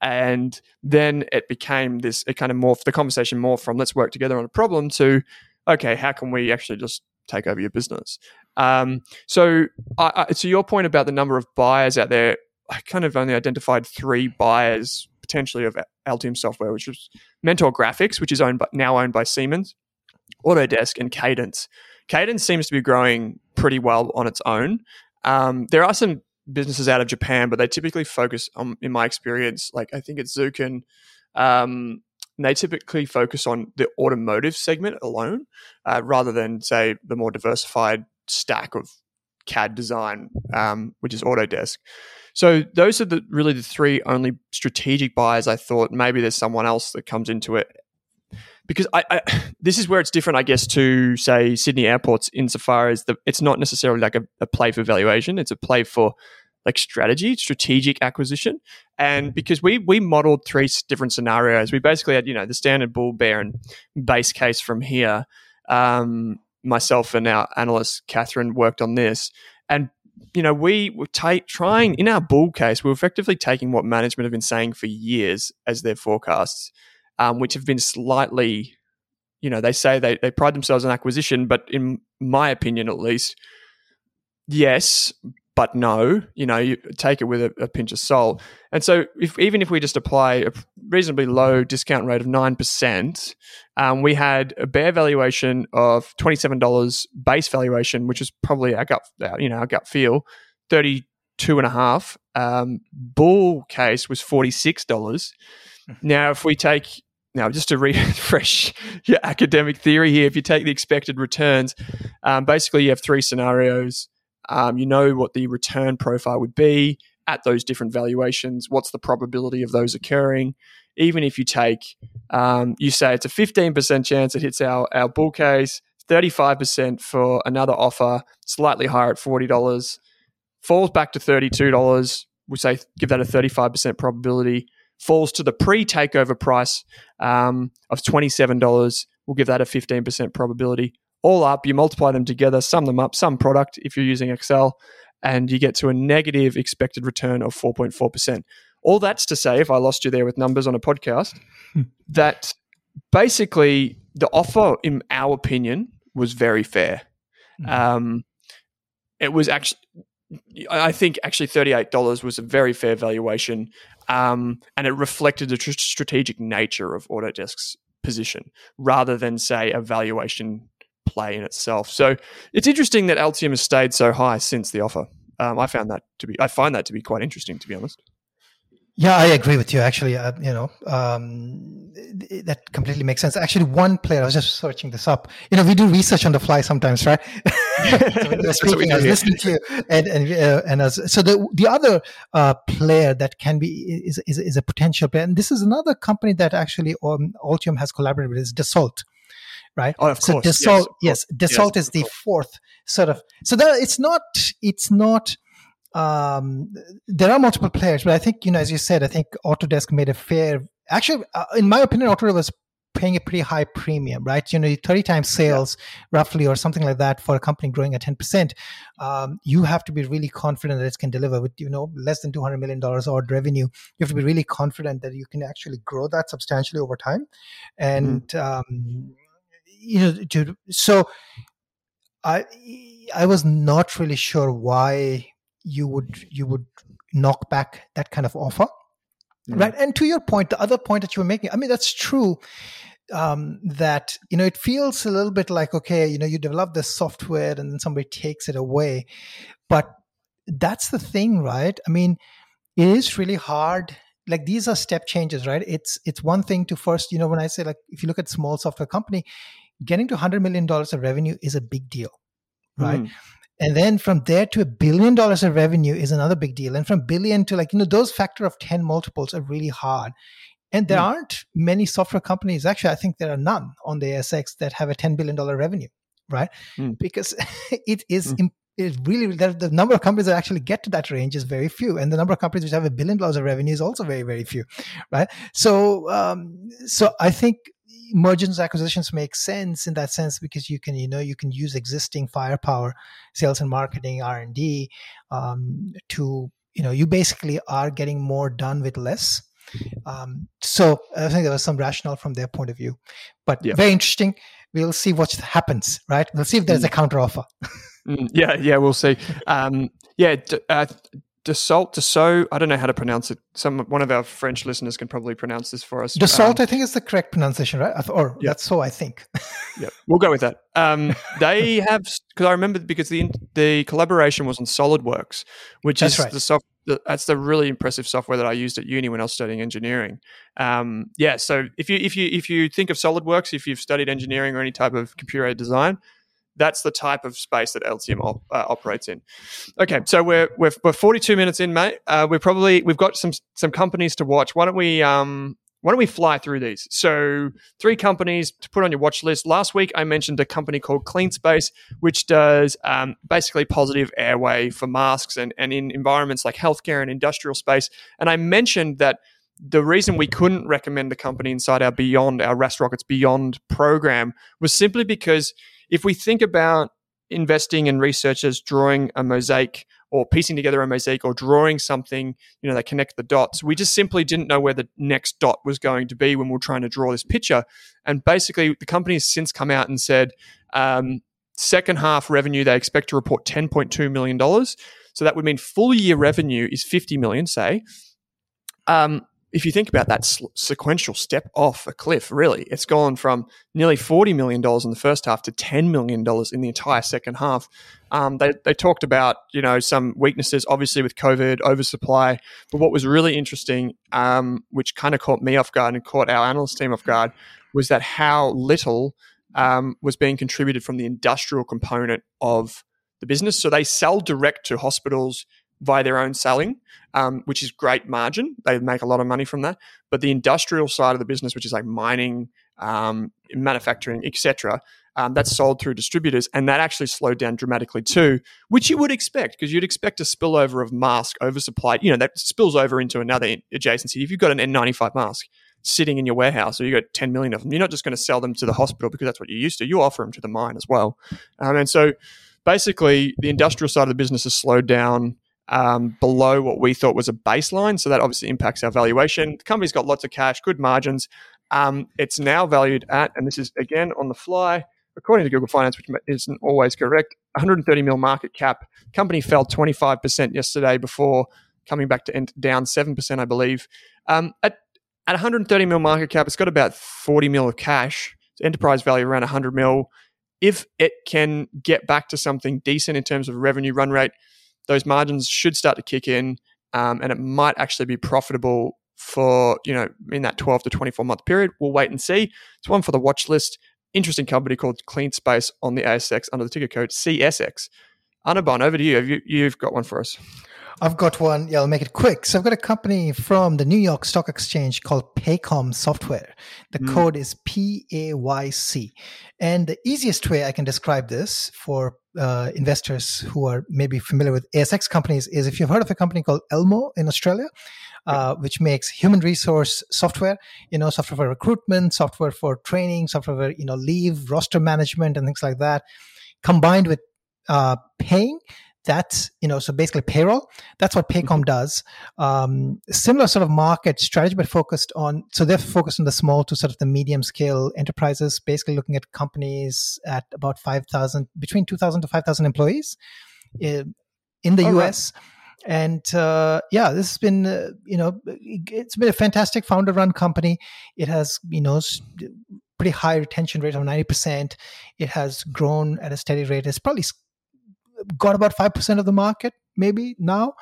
And then it became this, it kind of morphed, the conversation morphed from let's work together on a problem to okay, how can we actually just take over your business? Um, so, I, I, to your point about the number of buyers out there, I kind of only identified three buyers potentially of Altium software, which was Mentor Graphics, which is owned by, now owned by Siemens, Autodesk, and Cadence. Cadence seems to be growing pretty well on its own. Um, there are some businesses out of Japan, but they typically focus on, in my experience, like I think it's Zuken, um, they typically focus on the automotive segment alone, uh, rather than say the more diversified stack of CAD design, um, which is Autodesk. So those are the really the three only strategic buyers. I thought maybe there's someone else that comes into it because I, I, this is where it's different, I guess, to say Sydney airports insofar as the, it's not necessarily like a, a play for valuation; it's a play for like strategy, strategic acquisition. And because we we modeled three different scenarios, we basically had you know the standard bull bear and base case from here. Um, myself and our analyst Catherine worked on this, and you know we were trying in our bull case, we were effectively taking what management have been saying for years as their forecasts, um, which have been slightly, you know, they say they they pride themselves on acquisition, but in my opinion, at least, yes, but no, you know, you take it with a, a pinch of salt. And so, if, even if we just apply a reasonably low discount rate of nine percent, um, we had a bear valuation of twenty seven dollars base valuation, which is probably our gut, you know, our gut feel, thirty two and a half. Um, bull case was forty six dollars. Now, if we take now, just to refresh your academic theory here, if you take the expected returns, um, basically you have three scenarios. Um, you know what the return profile would be at those different valuations. What's the probability of those occurring? Even if you take, um, you say it's a 15% chance it hits our, our bull case, 35% for another offer, slightly higher at $40, falls back to $32. We say give that a 35% probability falls to the pre takeover price um, of $27, we'll give that a 15% probability. All up, you multiply them together, sum them up, sum product if you're using Excel, and you get to a negative expected return of 4.4%. All that's to say, if I lost you there with numbers on a podcast, that basically the offer, in our opinion, was very fair. Mm-hmm. Um, it was actually, I think actually $38 was a very fair valuation um, and it reflected the tr- strategic nature of Autodesk's position rather than say a valuation play in itself. So it's interesting that Altium has stayed so high since the offer. Um, I found that to be, I find that to be quite interesting, to be honest. Yeah, I agree with you. Actually, uh, you know, um, that completely makes sense. Actually, one player. I was just searching this up. You know, we do research on the fly sometimes, right? so speaking, I was listening to you, and and uh, and as so the the other uh, player that can be is, is, is a potential player, and this is another company that actually um, Altium has collaborated with is Dassault right? Oh, of so course. Dassault, yes, yes Dassault yes, is the fourth sort of. So that it's not it's not um, there are multiple players, but I think you know, as you said, I think Autodesk made a fair. Actually, uh, in my opinion, Autodesk was paying a pretty high premium, right? You know, 30 times sales yeah. roughly or something like that for a company growing at 10%. Um, you have to be really confident that it can deliver with, you know, less than $200 million odd revenue. You have to be really confident that you can actually grow that substantially over time. And, mm. um, you know, to, so I, I was not really sure why you would you would knock back that kind of offer mm. right? And to your point the other point that you were making i mean that's true um, that you know it feels a little bit like okay you know you develop this software and then somebody takes it away. But that's the thing right? I mean it is really hard like these are step changes right? It's it's one thing to first you know when i say like if you look at small software company getting to 100 million dollars of revenue is a big deal right mm. And then from there to a billion dollars of revenue is another big deal. And from billion to like, you know, those factor of 10 multiples are really hard. And there mm. aren't many software companies, actually, I think there are none on the ASX that have a $10 billion revenue, right? Mm. Because it is mm. it really the number of companies that actually get to that range is very few and the number of companies which have a billion dollars of revenue is also very very few right so um, so i think mergers acquisitions make sense in that sense because you can you know you can use existing firepower sales and marketing r&d um, to you know you basically are getting more done with less. Um, so i think there was some rationale from their point of view but yeah. very interesting. We'll see what happens right? We'll see if there's mm. a counter offer mm, yeah yeah we'll see. Um, yeah uh, Dassault, Dassault. I don't know how to pronounce it. Some one of our French listeners can probably pronounce this for us. Dassault, um, I think, is the correct pronunciation, right? Or yeah. that's so I think. yeah, we'll go with that. Um, they have because I remember because the the collaboration was on SolidWorks, which that's is right. the soft. That's the really impressive software that I used at uni when I was studying engineering. Um, yeah, so if you if you if you think of SolidWorks, if you've studied engineering or any type of computer aided design, that's the type of space that Altium op, uh, operates in. Okay, so we're, we're we're 42 minutes in, mate. Uh, we're probably we've got some some companies to watch. Why don't we um why don't we fly through these? So three companies to put on your watch list. Last week I mentioned a company called CleanSpace, which does um, basically positive airway for masks and and in environments like healthcare and industrial space. And I mentioned that the reason we couldn't recommend the company inside our Beyond, our Rask Rockets Beyond program was simply because if we think about investing in researchers drawing a mosaic or piecing together a mosaic or drawing something, you know, they connect the dots. We just simply didn't know where the next dot was going to be when we are trying to draw this picture. And basically, the company has since come out and said, um, second half revenue, they expect to report $10.2 million. So that would mean full year revenue is 50 million, say. Um, if you think about that sequential step off a cliff, really, it's gone from nearly $40 million in the first half to $10 million in the entire second half. Um, they, they talked about, you know, some weaknesses, obviously with COVID, oversupply. But what was really interesting, um, which kind of caught me off guard and caught our analyst team off guard, was that how little um, was being contributed from the industrial component of the business. So they sell direct to hospitals via their own selling, um, which is great margin. They make a lot of money from that. But the industrial side of the business, which is like mining, um, manufacturing, etc., um, that's sold through distributors, and that actually slowed down dramatically too, which you would expect because you'd expect a spillover of mask oversupply. You know that spills over into another adjacency. If you've got an N95 mask sitting in your warehouse, or you've got 10 million of them, you're not just going to sell them to the hospital because that's what you're used to. You offer them to the mine as well, um, and so basically the industrial side of the business has slowed down um, below what we thought was a baseline. So that obviously impacts our valuation. The company's got lots of cash, good margins. Um, it's now valued at, and this is again on the fly, according to Google Finance, which isn't always correct, 130 mil market cap. Company fell 25% yesterday before coming back to end, down 7%, I believe. Um, at, at 130 mil market cap, it's got about 40 mil of cash. enterprise value around 100 mil. If it can get back to something decent in terms of revenue run rate, those margins should start to kick in, um, and it might actually be profitable for you know in that 12 to 24 month period. We'll wait and see. It's one for the watch list. Interesting company called CleanSpace on the ASX under the ticker code CSX. Anirban, over to you. Have you you've got one for us. I've got one. Yeah, I'll make it quick. So I've got a company from the New York Stock Exchange called Paycom Software. The mm. code is P A Y C. And the easiest way I can describe this for uh, investors who are maybe familiar with ASX companies is if you've heard of a company called Elmo in Australia, uh, which makes human resource software, you know, software for recruitment, software for training, software for, you know, leave, roster management, and things like that, combined with uh, paying that's you know so basically payroll that's what paycom mm-hmm. does. Um, similar sort of market strategy but focused on so they're focused on the small to sort of the medium scale enterprises basically looking at companies at about 5000 between 2000 to 5000 employees in, in the oh, us right. and uh, yeah this has been uh, you know it's been a fantastic founder run company. It has you know pretty high retention rate of 90% it has grown at a steady rate. It's probably got about 5% of the market maybe now.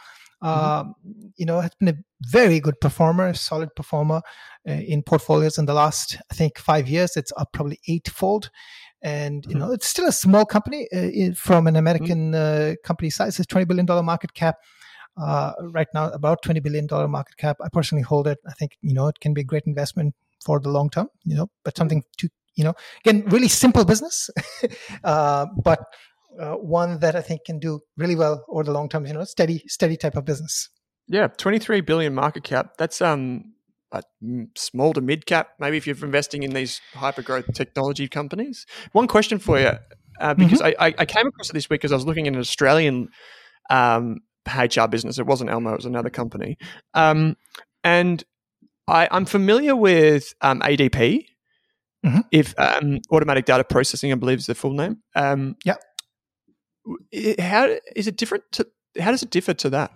Mm-hmm. Uh, you know, has been a very good performer, solid performer uh, in portfolios in the last, I think, five years. It's up probably eightfold. And, you mm-hmm. know, it's still a small company uh, from an American mm-hmm. Uh, company size. It's $20 billion market cap. Uh, right now, about $20 billion market cap. I personally hold it. I think, you know, it can be a great investment for the long term, you know, but something to, you know, again, really simple business, uh, but uh, one that I think can do really well over the long term. You know, steady, steady type of business. Yeah, twenty three billion market cap. That's um, a small to mid cap. Maybe if you're investing in these hyper growth technology companies. One question for you, uh, because mm-hmm. I, I came across it this week because I was looking at an Australian um, HR business. It wasn't Elmo; it was another company. Um, and I, am familiar with um, ADP. Mm-hmm. If um, automatic data processing, I believe is the full name. Um, yeah how is it different to how does it differ to that?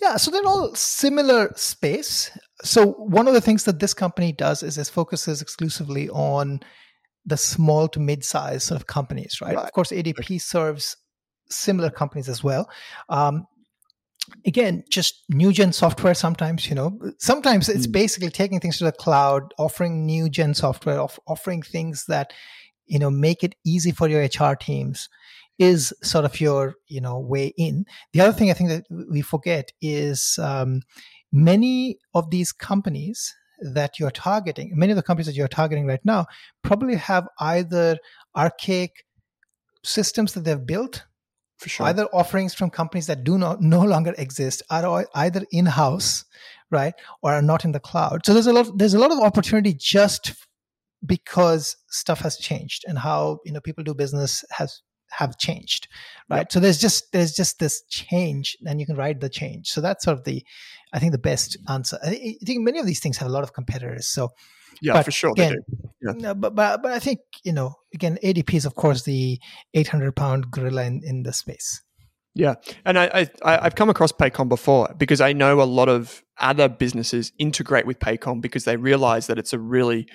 Yeah so they're all similar space. So one of the things that this company does is it focuses exclusively on the small to mid-sized sort of companies right, right. of course adp serves similar companies as well. Um, again just new gen software sometimes you know sometimes it's mm. basically taking things to the cloud offering new gen software off, offering things that you know make it easy for your hr teams is sort of your you know way in. The other thing I think that we forget is um, many of these companies that you're targeting, many of the companies that you're targeting right now, probably have either archaic systems that they've built, for sure. either offerings from companies that do not no longer exist, are either in house, right, or are not in the cloud. So there's a lot there's a lot of opportunity just because stuff has changed and how you know people do business has have changed right yep. so there's just there's just this change and you can ride the change so that's sort of the i think the best answer i think many of these things have a lot of competitors so yeah for sure again, yeah. but, but but i think you know again adp is of course the 800 pound gorilla in, in the space Yeah, and I, I I've come across Paycom before because I know a lot of other businesses integrate with Paycom because they realize that it's a really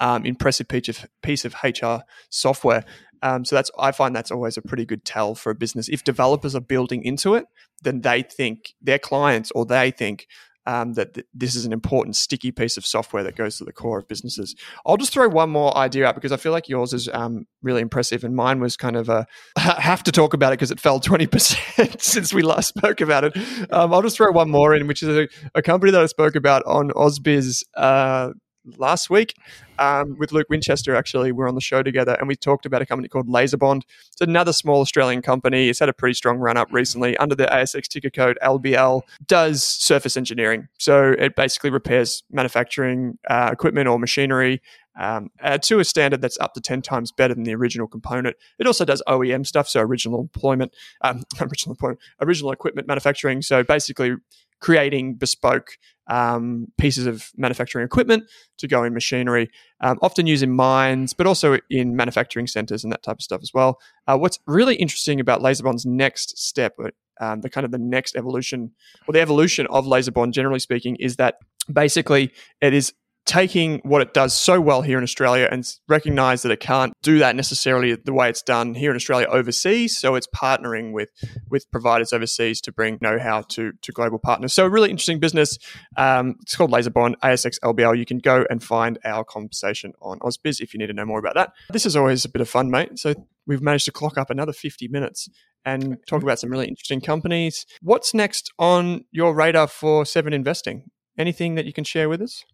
um, impressive piece of piece of HR software. Um, so that's I find that's always a pretty good tell for a business. If developers are building into it, then they think their clients or they think um, that th- this is an important sticky piece of software that goes to the core of businesses. I'll just throw one more idea out because I feel like yours is um, really impressive and mine was kind of a have to talk about it because it fell 20% since we last spoke about it. Um, I'll just throw one more in, which is a, a company that I spoke about on AusBiz uh, last week um, with Luke Winchester. Actually, we are on the show together, and we talked about a company called LaserBond. It's another small Australian company. It's had a pretty strong run up recently under the ASX ticker code LBL. Does surface engineering, so it basically repairs manufacturing uh, equipment or machinery. Um, uh, to a standard that's up to 10 times better than the original component. It also does OEM stuff, so original employment, um, original employment, original equipment manufacturing. So basically creating bespoke um, pieces of manufacturing equipment to go in machinery, um, often used in mines, but also in manufacturing centers and that type of stuff as well. Uh, what's really interesting about LaserBond's next step, uh, um, the kind of the next evolution, or the evolution of LaserBond, generally speaking, is that basically it is taking what it does so well here in Australia and recognize that it can't do that necessarily the way it's done here in Australia overseas. So it's partnering with with providers overseas to bring know-how to to global partners. So a really interesting business. Um, it's called LaserBond ASX LBL. You can go and find our conversation on AusBiz if you need to know more about that. This is always a bit of fun, mate. So we've managed to clock up another 50 minutes and talk about some really interesting companies. What's next on your radar for Seven Investing? Anything that you can share with us?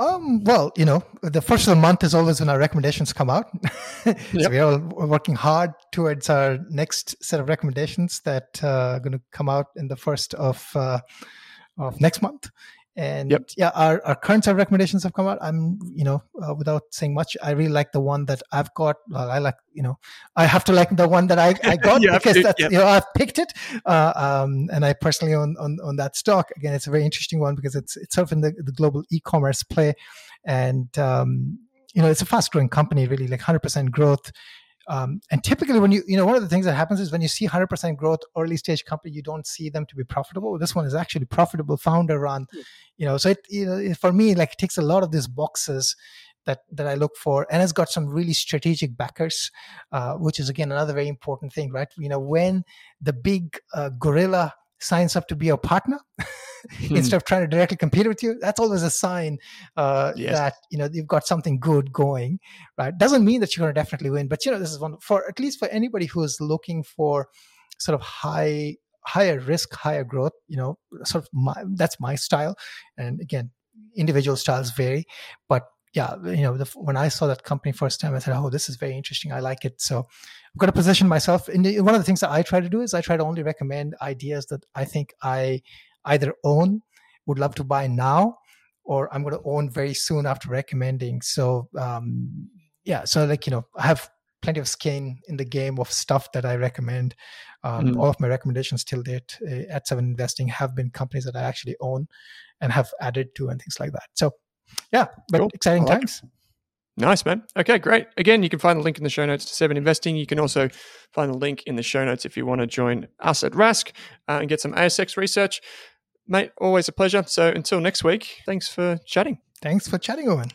Um, well, you know, the first of the month is always when our recommendations come out. so yep. we're all working hard towards our next set of recommendations that uh, are going to come out in the first of uh, of next month. And yep. yeah, our, our current set of recommendations have come out. I'm, you know, uh, without saying much, I really like the one that I've got. Well, I like, you know, I have to like the one that I, I got because to, that's, yep. you know, I've picked it. Uh, um, and I personally own, on, on that stock. Again, it's a very interesting one because it's, it's sort of in the, the global e-commerce play. And, um, you know, it's a fast growing company, really like 100% growth. Um, and typically, when you, you know, one of the things that happens is when you see 100% growth early stage company, you don't see them to be profitable. This one is actually profitable, founder run, you know. So it, you know, for me, like it ticks a lot of these boxes that that I look for, and it's got some really strategic backers, uh, which is again another very important thing, right? You know, when the big uh, gorilla signs up to be a partner. Hmm. instead of trying to directly compete with you that's always a sign uh, yes. that you know you've got something good going right doesn't mean that you're going to definitely win but you know this is one for at least for anybody who's looking for sort of high higher risk higher growth you know sort of my, that's my style and again individual styles vary but yeah, you know, the, when I saw that company first time, I said, "Oh, this is very interesting. I like it." So I'm going to position myself. In the, one of the things that I try to do is I try to only recommend ideas that I think I either own, would love to buy now, or I'm going to own very soon after recommending. So, um, yeah, so like, you know, I have plenty of skin in the game of stuff that I recommend. Um, mm. All of my recommendations till date uh, at Seven Investing have been companies that I actually own and have added to and things like that. So, yeah, but cool. exciting like times. It. Nice, man. Okay, great. Again, you can find the link in the show notes to Seven Investing. You can also find the link in the show notes if you want to join us at Rask uh, and get some ASX research. Mate, always a pleasure. So until next week, thanks for chatting. Thanks for chatting, Owen.